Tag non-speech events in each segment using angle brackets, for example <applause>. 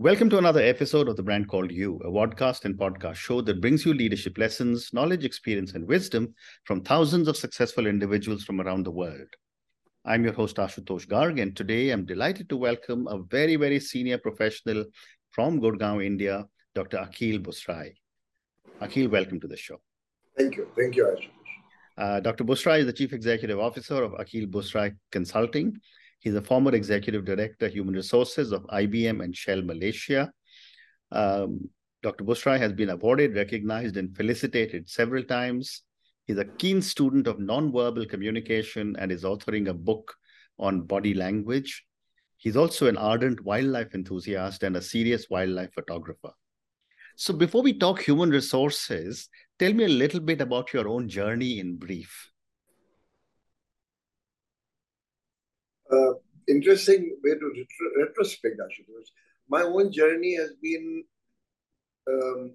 Welcome to another episode of The Brand Called You, a podcast and podcast show that brings you leadership lessons, knowledge, experience, and wisdom from thousands of successful individuals from around the world. I'm your host, Ashutosh Garg, and today I'm delighted to welcome a very, very senior professional from Gurgaon, India, Dr. Aquil Busrai. Aquil, welcome to the show. Thank you. Thank you, Ashutosh. Uh, Dr. Busrai is the Chief Executive Officer of Aquil Busrai Consulting, He's a former executive director, human resources of IBM and Shell Malaysia. Um, Dr. Busrai has been awarded, recognized, and felicitated several times. He's a keen student of nonverbal communication and is authoring a book on body language. He's also an ardent wildlife enthusiast and a serious wildlife photographer. So, before we talk human resources, tell me a little bit about your own journey in brief. Uh, interesting way to retro- retrospect, Ashutosh. My own journey has been um,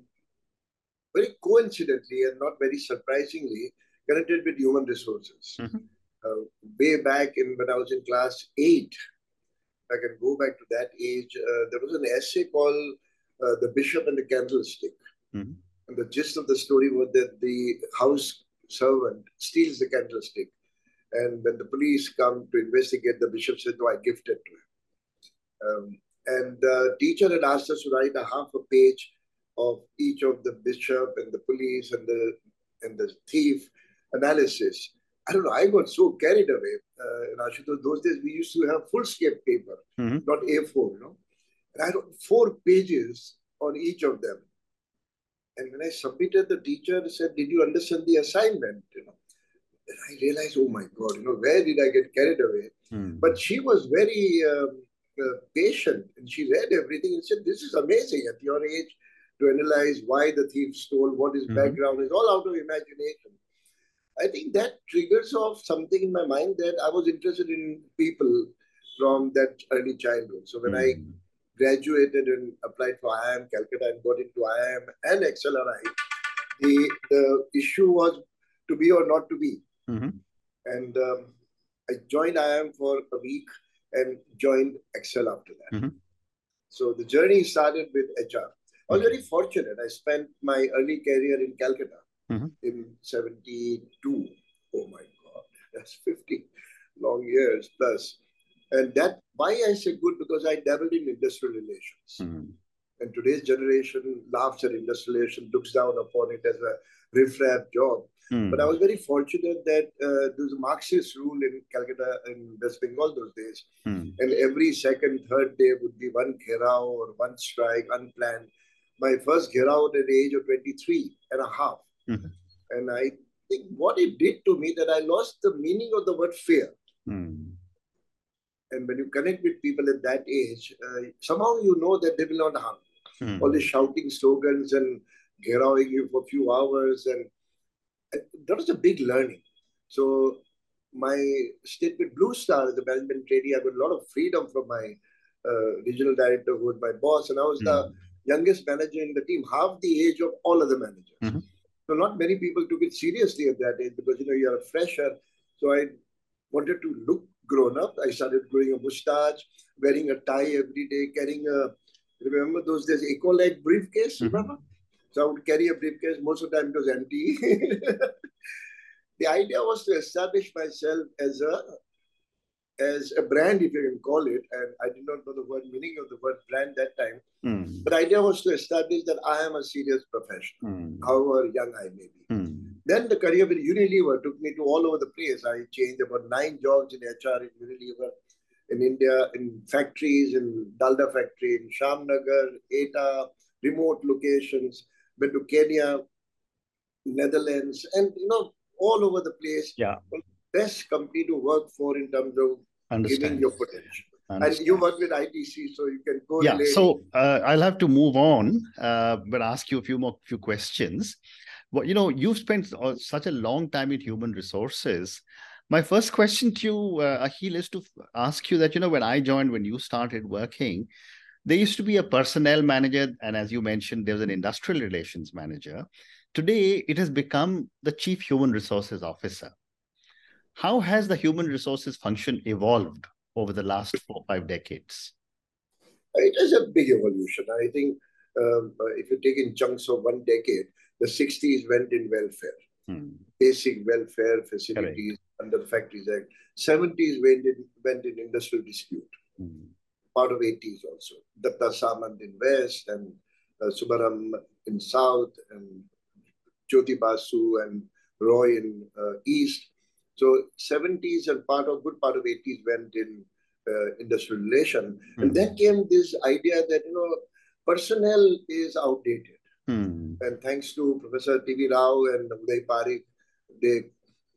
very coincidentally and not very surprisingly connected with human resources. Mm-hmm. Uh, way back in when I was in class eight, I can go back to that age. Uh, there was an essay called uh, "The Bishop and the Candlestick," mm-hmm. and the gist of the story was that the house servant steals the candlestick and when the police come to investigate, the bishop said, No, I gifted to him. Um, and the teacher had asked us to write a half a page of each of the bishop and the police and the and the thief analysis. I don't know. I got so carried away. Uh, in Ashutosh, those days we used to have foolscap paper, mm-hmm. not A4, you know. And I wrote four pages on each of them. And when I submitted, the teacher said, "Did you understand the assignment?" You know, then I realized, oh my God, you know, where did I get carried away? Hmm. But she was very um, uh, patient and she read everything and said, this is amazing at your age to analyze why the thief stole, what his mm-hmm. background is, all out of imagination. I think that triggers off something in my mind that I was interested in people from that early childhood. So when mm-hmm. I hmm. graduated and applied for IIM Calcutta and got into IIM and XLRI, the, the issue was to be or not to be. Mm-hmm. And um, I joined IIM for a week and joined Excel after that. Mm-hmm. So the journey started with HR. I was very fortunate. I spent my early career in Calcutta mm-hmm. in 72. Oh my God, <laughs> that's 50 long years plus. And that, why I say good, because I dabbled in industrial relations. Mm-hmm. And today's generation laughs at industrial relations, looks down upon it as a riffraff job. Mm. But I was very fortunate that uh, there was a Marxist rule in Calcutta in West Bengal those days. Mm. And every second, third day would be one gherao or one strike unplanned. My first gherao at the age of 23 and a half. Mm. And I think what it did to me that I lost the meaning of the word fear. Mm. And when you connect with people at that age, uh, somehow you know that they will not harm you. Mm. All the shouting slogans and gheraoing you for a few hours and that was a big learning. So my stint with Blue Star as a management trainee, I got a lot of freedom from my uh, regional director, who was my boss, and I was mm-hmm. the youngest manager in the team, half the age of all other managers. Mm-hmm. So not many people took it seriously at that age because you know you're a fresher. So I wanted to look grown up. I started growing a mustache, wearing a tie every day, carrying a remember those days Echolac briefcase, mm-hmm. remember? So I would carry a briefcase. Most of the time it was empty. <laughs> the idea was to establish myself as a as a brand, if you can call it. And I did not know the word meaning of the word brand that time. Mm. But the idea was to establish that I am a serious professional, mm. however young I may be. Mm. Then the career with Unilever took me to all over the place. I changed about nine jobs in HR in Unilever, in India, in factories, in Dalda factory, in Shamnagar, Etah, remote locations went to Kenya, Netherlands, and you know, all over the place. Yeah. Best company to work for in terms of Understand. giving your potential. Understand. And you work with ITC, so you can go. Yeah, so uh, I'll have to move on, uh, but ask you a few more few questions. Well, you know, you've spent uh, such a long time in human resources. My first question to you, uh, Aquil, is to ask you that you know when I joined, when you started working, there used to be a personnel manager, and as you mentioned, there was an industrial relations manager. Today, it has become the chief human resources officer. How has the human resources function evolved over the last four five decades? It is a big evolution. I think um, if you take in chunks of one decade, the 60s went in welfare, hmm. basic welfare facilities Correct. under the Factories Act. 70s went in, went in industrial dispute, hmm. Part of 80s also. Datta Samant in West and uh, Subaram in South and Jyoti Basu and Roy in uh, East. So 70s and part of good part of 80s went in uh, industrial relation. Mm. And then came this idea that, you know, personnel is outdated. Mm. And thanks to Professor T.V. Rao and Udai Pareek, they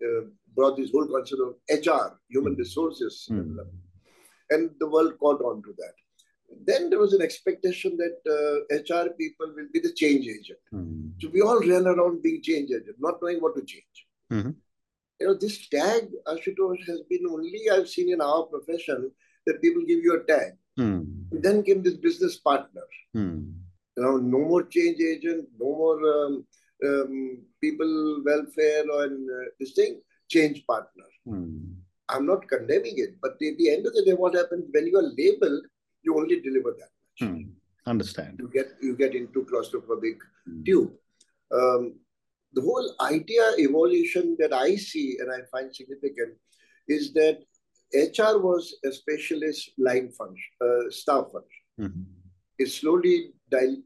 uh, brought this whole concept of HR, human hmm. resources, mm. And the world caught on to that. Then there was an expectation that uh, HR people will be the change agent. Mm. So we all ran around being change agent, not knowing what to change. Mm-hmm. You know, this tag, Ashutosh, has been only I've seen in our profession that people give you a tag. Mm. Then came this business partner. Mm. You know, no more change agent, no more um, um, people welfare and uh, this thing, change partner. I'm not condemning it, but at the end of the day, what happens when you are labeled, you only deliver that much. Hmm. Understand. You get you get into claustrophobic mm. tube. Um, the whole idea evolution that I see and I find significant is that HR was a specialist line function, uh, staff function. Mm-hmm. It slowly di-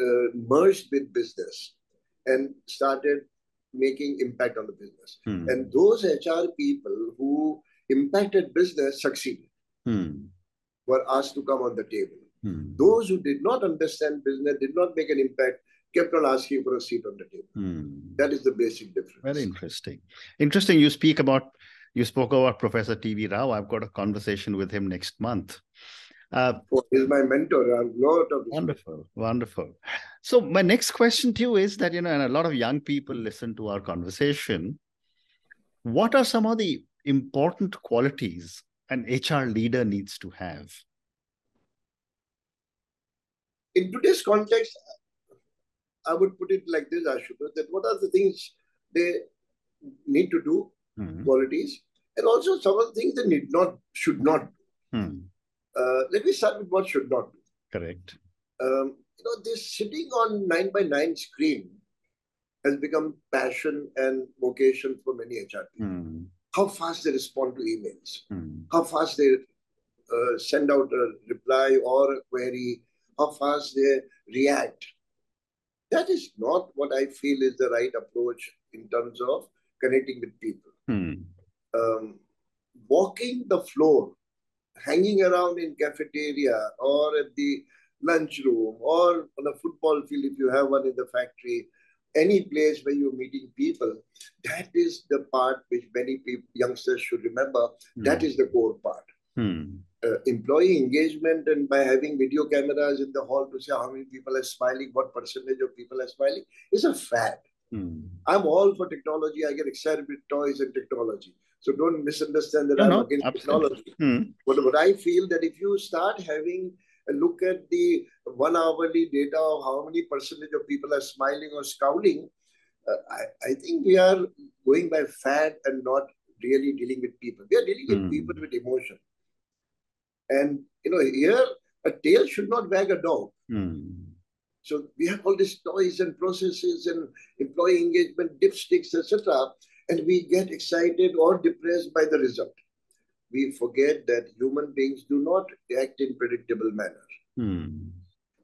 uh, merged with business and started making impact on the business. Mm-hmm. And those HR people who impacted business succeeded. Mm-hmm were asked to come on the table. Hmm. Those who did not understand business, did not make an impact, kept on asking for a seat on the table. Hmm. That is the basic difference. Very interesting. Interesting. You speak about, you spoke about Professor T.V. Rao. I've got a conversation with him next month. Uh, oh, he's my mentor. I have lot of wonderful, wonderful. So my next question to you is that you know, and a lot of young people listen to our conversation. What are some of the important qualities an HR leader needs to have? In today's context, I would put it like this, Ashutosh, that what are the things they need to do, mm-hmm. qualities, and also some of the things they need not, should not do. Uh, let me start with what should not be. Correct. Um, you know, this sitting on 9 by 9 screen has become passion and vocation for many HR people. Mm how fast they respond to emails, mm. how fast they uh, send out a reply or a query, how fast they react. That is not what I feel is the right approach in terms of connecting with people. Mm. Um, walking the floor, hanging around in cafeteria or at the lunchroom or on a football field if you have one in the factory, any place where you're meeting people, that is the part which many people, youngsters should remember. Mm. That is the core part. Mm. Uh, employee engagement and by having video cameras in the hall to say how many people are smiling, what percentage of people are smiling, is a fad. Mm. I'm all for technology. I get excited with toys and technology. So don't misunderstand that no, I'm no, against absolutely. technology. Mm. But what I feel that if you start having a look at the one hourly data of how many percentage of people are smiling or scowling, uh, I, I think we are going by fad and not really dealing with people. We are dealing with mm. people with emotion. And, you know, here a tail should not wag a dog. Mm. So we have all these toys and processes and employee engagement, dipsticks, etc. And we get excited or depressed by the result we forget that human beings do not act in predictable manner. Hmm.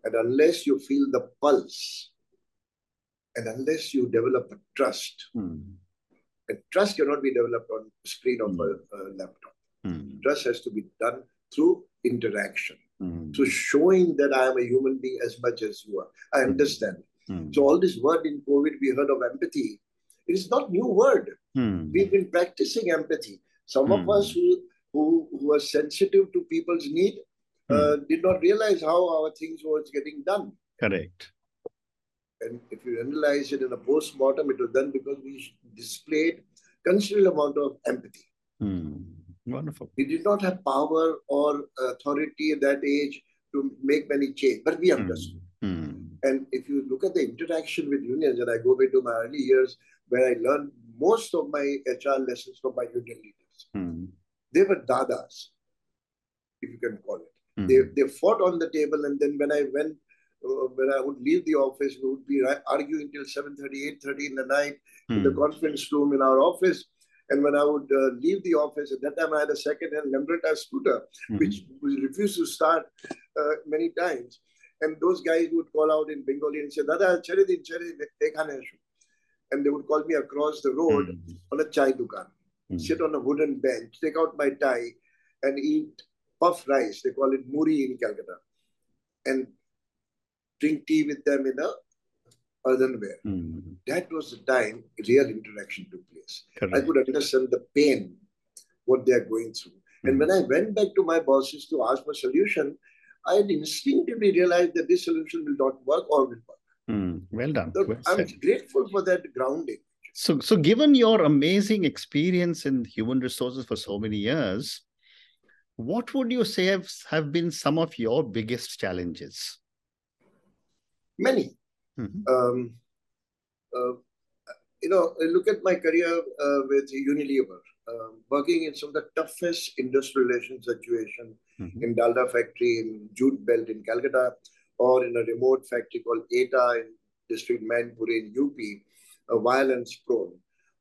And unless you feel the pulse, and unless you develop a trust, hmm. and trust cannot be developed on screen of hmm. a, a, laptop. Hmm. Trust has to be done through interaction. Hmm. So showing that I am a human being as much as you are. I hmm. understand. So all this word in COVID, we heard of empathy. It is not new word. We've been practicing empathy. Some of us who who, who was sensitive to people's need uh, hmm. did not realize how our things was getting done. Correct. And if you analyze it in a post-mortem, it was done because we displayed considerable amount of empathy. Hmm. Wonderful. We did not have power or authority at that age to make many change, but we understood. Hmm. And if you look at the interaction with unions, and I go back to my early years where I learned most of my HR lessons from my union leaders. They were dadas, if you can call it. Mm. They, they fought on the table. And then when I went, uh, when I would leave the office, we would be arguing till 7.30, 8.30 in the night mm. in the hmm. conference room in our office. And when I would uh, leave the office, at that time I had a second-hand Lambretta scooter, mm-hmm. which, refused to start uh, many times. And those guys would call out in Bengali and say, Dada, charidin, charidin, And they would call me across the road mm-hmm. on a chai dukan, mm-hmm. sit on a wooden bench, take out my tie, and eat puff rice. They call it muri in Calcutta. And drink tea with them in a earthenware. Mm-hmm. That was the time real interaction took place. Correct. I could understand the pain, what they are going through. Mm-hmm. And when I went back to my bosses to ask for solution, I had instinctively realized that this solution will not work or will work. Mm, well done. So well I'm grateful for that grounding. So, so given your amazing experience in human resources for so many years, what would you say have, have been some of your biggest challenges? Many. Mm-hmm. Um, uh, you know, look at my career uh, with Unilever, uh, working in some of the toughest industrial relations situation mm-hmm. in Dalda factory in Jute Belt in Calcutta, or in a remote factory called Etah in district Mainpuri in UP, a violence prone.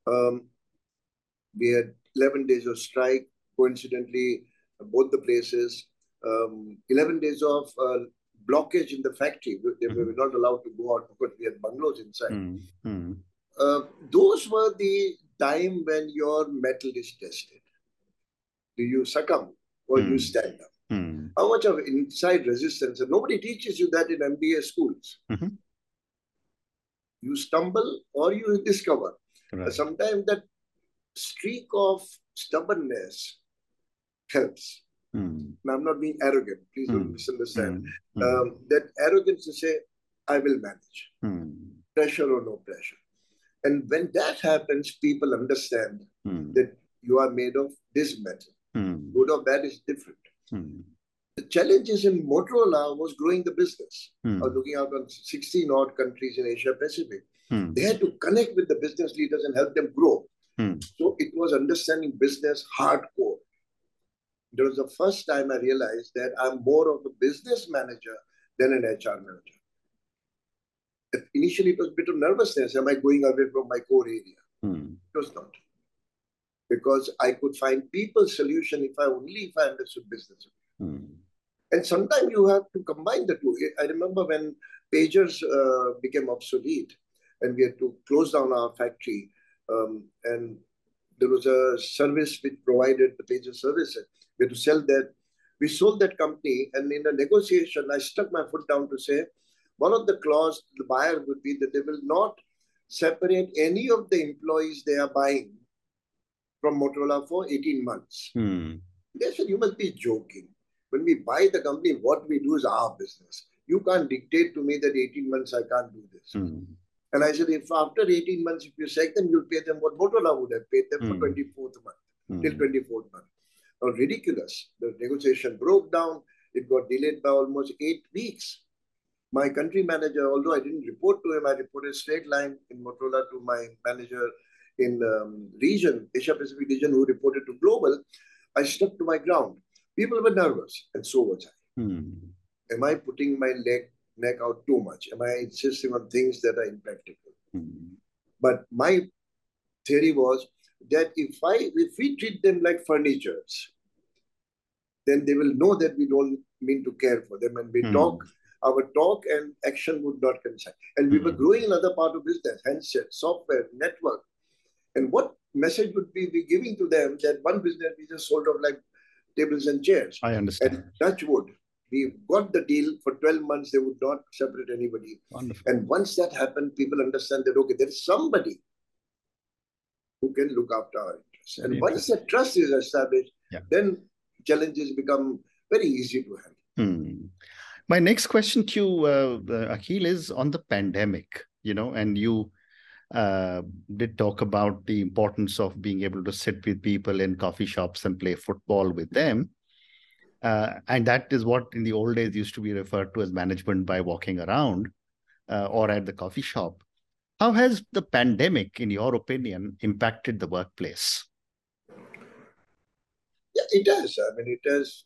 Um, we had 11 days of strike. Coincidentally, both the places, um, 11 days of uh, blockage in the factory. They were mm-hmm. not allowed to go out because we had bungalows inside. Mm-hmm. Uh, those were the time when your metal is tested. Do you succumb or mm. you stand up? Mm. How much of inside resistance? And nobody teaches you that in MBA schools. Mm-hmm. You stumble or you discover. Right. Sometimes that streak of stubbornness helps. Mm. Now, I'm not being arrogant. Please don't hmm. misunderstand. Mm. Um, that arrogance to say, I will manage. Mm. Pressure or no pressure. And when that happens, people understand hmm. that you are made of this metal. Hmm. Good or bad is different. The challenges in Motorola was growing the business. I was looking out on 16 odd countries in Asia Pacific. They had to connect with the business leaders and help them grow. So it was understanding business hardcore it was the first time I realized that I'm more of a business manager than an HR manager. Initially, it was a bit of nervousness. Am I going away from my core area? Hmm. It was not. Because I could find people solution if I only if I understood business. Hmm. And sometimes you have to combine the two. I remember when pagers uh, became obsolete and we had to close down our factory. Um, and there was a service which provided the pager services. We had to sell that. We sold that company, and in a negotiation, I stuck my foot down to say one of the clause the buyer would be that they will not separate any of the employees they are buying from Motorola for 18 months. Hmm. They said, You must be joking. When we buy the company, what we do is our business. You can't dictate to me that 18 months I can't do this. Hmm. And I said, if after 18 months, if you sack them, you'll pay them what Motorola would have paid them mm. for 24th month, mm. till 24th month. Now, ridiculous. The negotiation broke down. It got delayed by almost eight weeks. My country manager, although I didn't report to him, I reported straight line in Motorola to my manager in um, region, Asia Pacific region, who reported to global. I stuck to my ground. People were nervous, and so was I. Mm. Am I putting my leg neck out too much? Am I insisting on things that are impractical? Mm-hmm. But my theory was that if I if we treat them like furnitures, then they will know that we don't mean to care for them, and we mm-hmm. talk. Our talk and action would not coincide. And we mm-hmm. were hmm. growing another part of business, handset, software, network. And what message would we be giving to them that one business we just sold off like tables and chairs? I understand. And touch wood, we got the deal for 12 months they would not separate anybody Wonderful. and once that happened people understand that okay there's somebody who can look after our interests and once that trust is established yeah. then challenges become very easy to handle hmm. my next question to you uh, uh, Aquil is on the pandemic you know and you uh, did talk about the importance of being able to sit with people in coffee shops and play football with them uh, and that is what in the old days used to be referred to as management by walking around uh, or at the coffee shop. How has the pandemic, in your opinion, impacted the workplace? Yeah, it does. I mean, it has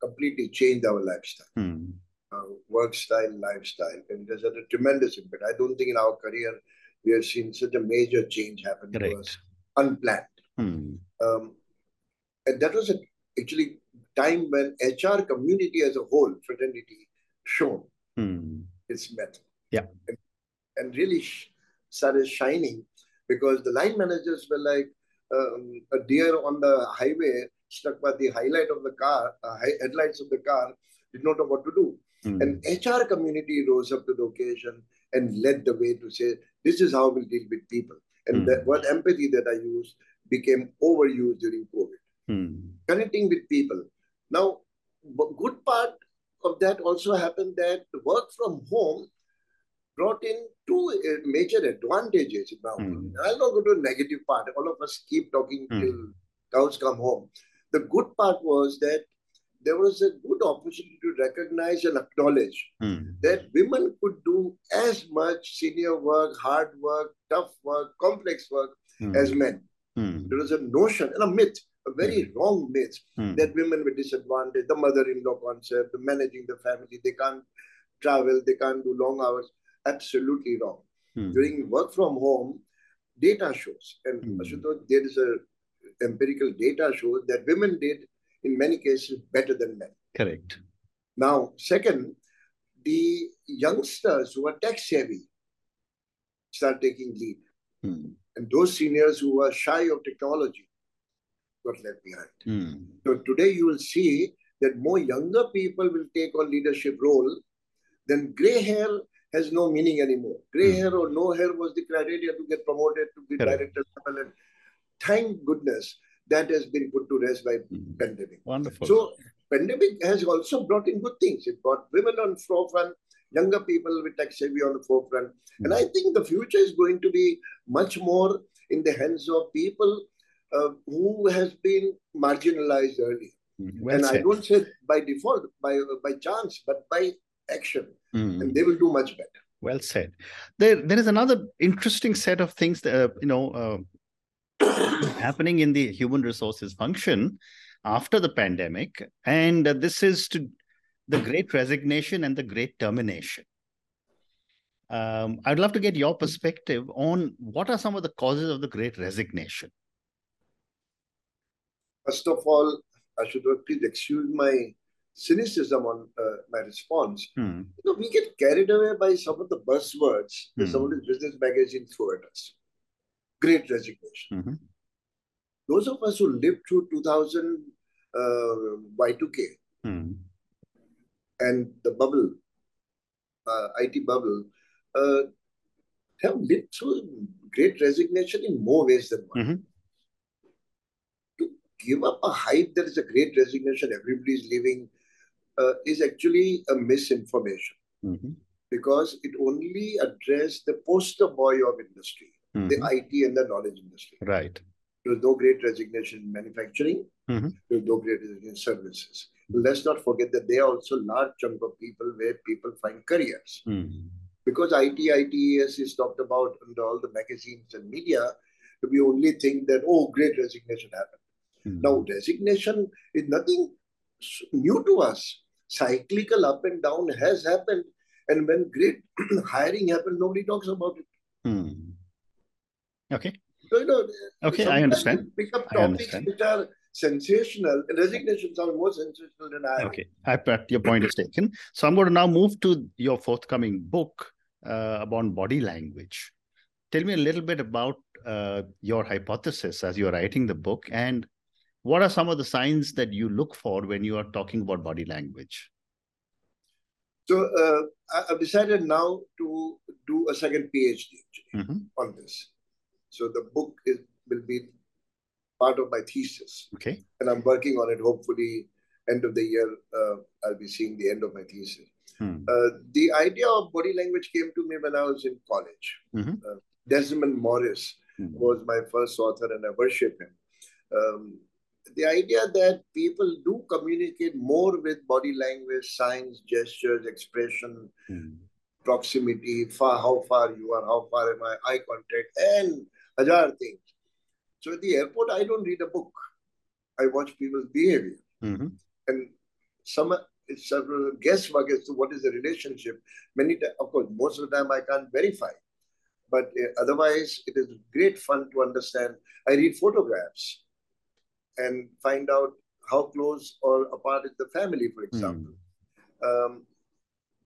completely changed our lifestyle, Hmm. uh, work style, lifestyle, and it has had a tremendous impact. I don't think in our career we have seen such a major change happen to Correct. us, unplanned. Hmm. Um, and that was a, actually time when HR community as a whole, fraternity, shone Hmm. its mettle. Yeah. And, and really sh- started shining because the line managers were like um, a deer on the highway stuck by the highlight of the car, uh, headlights of the car, did not know what to do. Hmm. And HR community rose up to the occasion and led the way to say, this is how we'll deal with people. And Mm. that word empathy that I used became overused during COVID. Hmm. Connecting with people. Now, good part of that also happened that work from home brought in two uh, major advantages in my opinion. I'll not go to the negative part. All of us keep talking Mm. till cows come home. The good part was that there was a good opportunity to recognize and acknowledge Hmm. that women could do as much senior work, hard work, tough work, complex work Hmm. as men. Hmm. There was a notion and a myth, a very wrong myth, Hmm. that women were disadvantaged, the mother-in-law concept, the managing the family, they can't travel, they can't do long hours. Absolutely wrong. Hmm. During work from home, data shows, and Hmm. Ashutosh, there is a empirical data shows that women did in many cases better than men. Correct. Now, second, the youngsters who are tech savvy start taking lead. Hmm. And those seniors who are shy of technology got left behind. Hmm. So today you will see that more younger people will take on leadership role, than gray hair has no meaning anymore. Gray Hmm. hair or no hair was the criteria to get promoted to the Correct. director level. And thank goodness that has been put to rest by Hmm. pandemic. Wonderful. So pandemic has also brought in good things. It brought women on forefront, younger people with tech savvy on the forefront. And I think the future is going to be much more in the hands of people uh, who has been marginalized early. Hmm. Well and I don't say by default, by by chance, but by action. Hmm. And they will do much better. Well said. There, there is another interesting set of things that uh, you know uh, <coughs> happening in the human resources function after the pandemic, and uh, this is to the Great Resignation and the Great Termination. Um, I'd love to get your perspective on what are some of the causes of the Great Resignation. First of all, Ashutosh, please excuse my cynicism on uh, my response. Hmm. You know, we get carried away by some of the buzzwords that some of Hmm. these business magazines throw at us. Great resignation. Mhm. Those of us who lived through 2000 uh, Y2K Hmm. and the bubble, uh, IT bubble, uh, have lived through great resignation in more ways than one. Mhm. To give up a hype that is a great resignation, everybody is leaving, uh, is actually a misinformation Mhm. because it only addressed the poster boy of industry, the Mhm. IT and the knowledge industry. Right. There was no great resignation in manufacturing. Mhm. There was no great resignation in services. Let's not forget that they are also large chunk of people where people find careers. Hmm. Because IT, ITES is talked about under all the magazines and media, we only think that, oh, great resignation happened. Hmm. Now, resignation is nothing new to us. Cyclical up and down has happened. And when great <clears throat> hiring happens, nobody talks about it. Hmm. Okay. So, you know, Okay, I understand. Pick up I topics understand. which are sensational. And resignation sounds more sensational than hiring. Okay, I, your point is taken. So I'm going to now move to your forthcoming book uh, about body language. Tell me a little bit about uh, your hypothesis as you're writing the book, and what are some of the signs that you look for when you are talking about body language? So uh, I've decided now to do a second PhD Mhm. on this. So the book is will be part of my thesis, Okay. and I'm working on it. Hopefully, end of the year, uh, I'll be seeing the end of my thesis. Hmm. Uh, the idea of body language came to me when I was in college. Mhm. Uh, Desmond Morris Hmm. was my first author, and I worship him. Um, the idea that people do communicate more with body language, signs, gestures, expression, Hmm. proximity, far how far you are, how far am I, eye contact, and other things. So at the airport, I don't read a book. I watch people's behavior. Mhm. And some several guesswork as to what is the relationship. Many times, of course, most of the time I can't verify, but uh, otherwise it is great fun to understand. I read photographs and find out how close or apart is the family, for example. Mm. Um,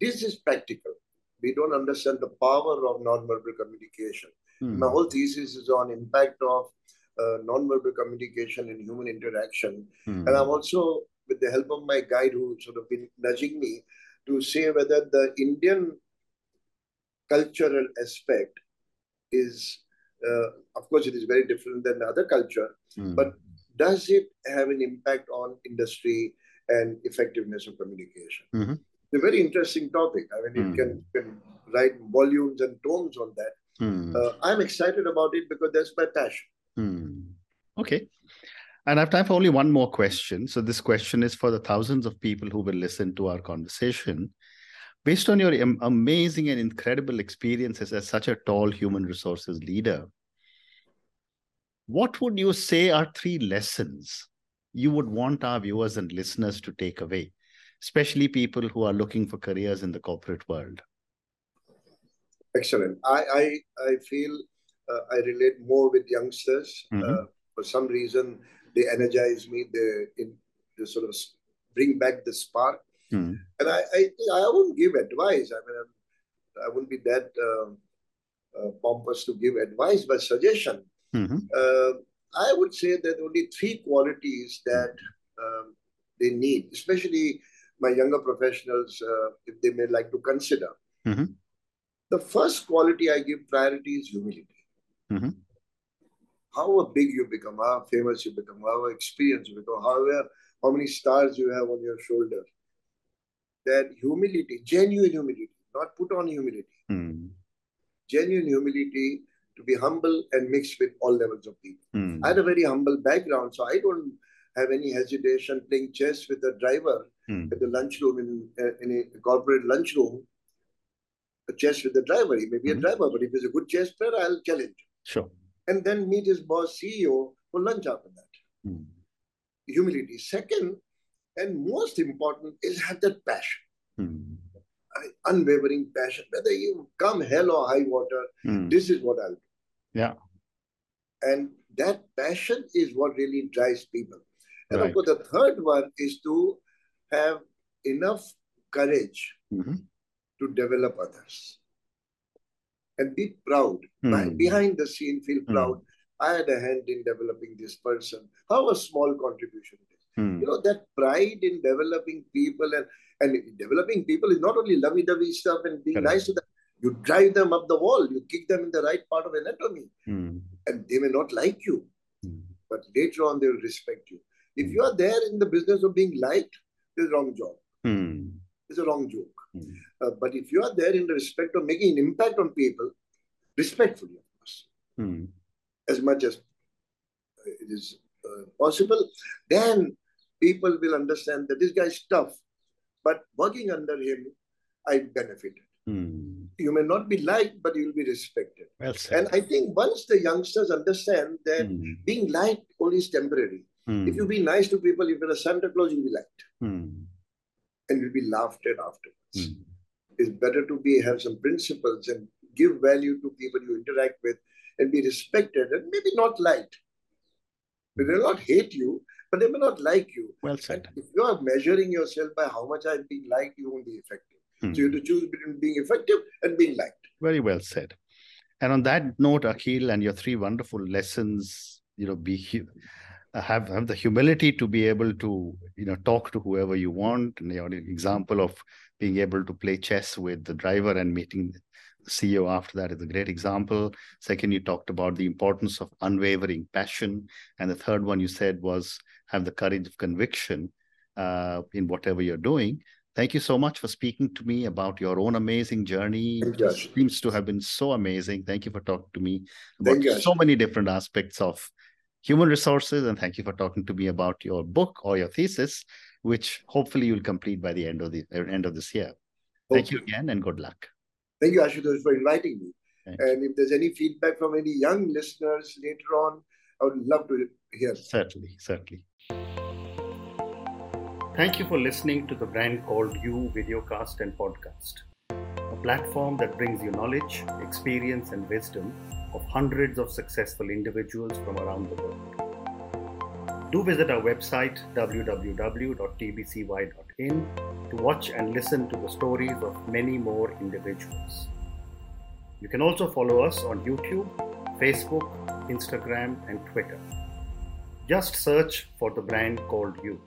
this is practical. We don't understand the power of non-verbal communication. Mm. My whole thesis is on impact of uh, non-verbal communication in human interaction, mm. and I'm also with the help of my guide who sort of been nudging me to say whether the Indian cultural aspect is, uh, of course, it is very different than the other culture, mm. but does it have an impact on industry and effectiveness of communication? Mm-hmm. It's a very interesting topic. I mean, mm. it can, can write volumes and tomes on that. Mm. Uh, I'm excited about it because that's my passion. Mm. Okay. And I have time for only one more question. So, this question is for the thousands of people who will listen to our conversation. Based on your amazing and incredible experiences as such a tall human resources leader, what would you say are three lessons you would want our viewers and listeners to take away, especially people who are looking for careers in the corporate world? Excellent. I I, I feel uh, I relate more with youngsters. Mm-hmm. Uh, for some reason, they energize me. They, in, they sort of bring back the spark. Mm. And I, I, I wouldn't give advice. I mean, I wouldn't be that um, uh, pompous to give advice, but suggestion. Mm-hmm. Uh, I would say that only three qualities that um, they need, especially my younger professionals, uh, if they may like to consider. Mm-hmm. The first quality I give priority is humility. Mm-hmm how big you become, how famous you become, how experienced you become, however, how many stars you have on your shoulder. That humility, genuine humility, not put on humility, mm. genuine humility to be humble and mixed with all levels of people. Mm. I had a very humble background, so I don't have any hesitation playing chess with the driver mm. at the lunchroom in, uh, in a corporate lunchroom. A chess with the driver. He may be mm-hmm. a driver, but if he's a good chess player, I'll challenge. Sure and then meet his boss, CEO, for lunch after that. Mm. Humility. Second, and most important, is have that passion. Mm. Unwavering passion. Whether you come hell or high water, mm. this is what I'll do. Yeah. And that passion is what really drives people. And right. of course, the third one is to have enough courage mm-hmm. to develop others and be proud. Mm. Behind the scene, feel hmm. proud. Mm. I had a hand in developing this person. How a small contribution it is. Mm. You know, that pride in developing people and, and developing people is not only lovey-dovey stuff and being Correct. nice to them. You drive them up the wall. You kick them in the right part of anatomy. Mm. And they may not like you. Hmm. But later on, they will respect you. If hmm. you are there in the business of being liked, it's a wrong job. It's a wrong joke. Mm. Uh, but if you are there in the respect of making an impact on people, respectfully, of course, mm. as much as it is uh, possible, then people will understand that this guy is tough, but working under him, I benefited. Mm. You may not be liked, but you will be respected. Well and I think once the youngsters understand that mm. being liked only is temporary. Mm. If you be nice to people, if you're a Santa Claus, you'll be liked. Mm. And you'll be laughed at afterwards. Mm. It's better to be have some principles and give value to people you interact with and be respected and maybe not liked. They will not hate you, but they may not like you. Well said. And if you are measuring yourself by how much I'm being liked, you won't be effective. Hmm. So you have to choose between being effective and being liked. Very well said. And on that note, Aquil, and your three wonderful lessons, you know, be have have the humility to be able to you know talk to whoever you want. And your example of being able to play chess with the driver and meeting the CEO after that is a great example. Second, you talked about the importance of unwavering passion. And the third one you said was have the courage of conviction uh, in whatever you're doing. Thank you so much for speaking to me about your own amazing journey. It seems to have been so amazing. Thank you for talking to me about so many different aspects of human resources. And thank you for talking to me about your book or your thesis which hopefully you'll complete by the end of the uh, end of this year. Thank you again and good luck. Thank you, Ashutosh, for inviting me. Thank and you. if there's any feedback from any young listeners later on, I would love to hear. Certainly, certainly. Thank you for listening to the brand called You Videocast and Podcast, a platform that brings you knowledge, experience, and wisdom of hundreds of successful individuals from around the world. Do visit our website www.tbcy.in to watch and listen to the stories of many more individuals. You can also follow us on YouTube, Facebook, Instagram, and Twitter. Just search for the brand called You.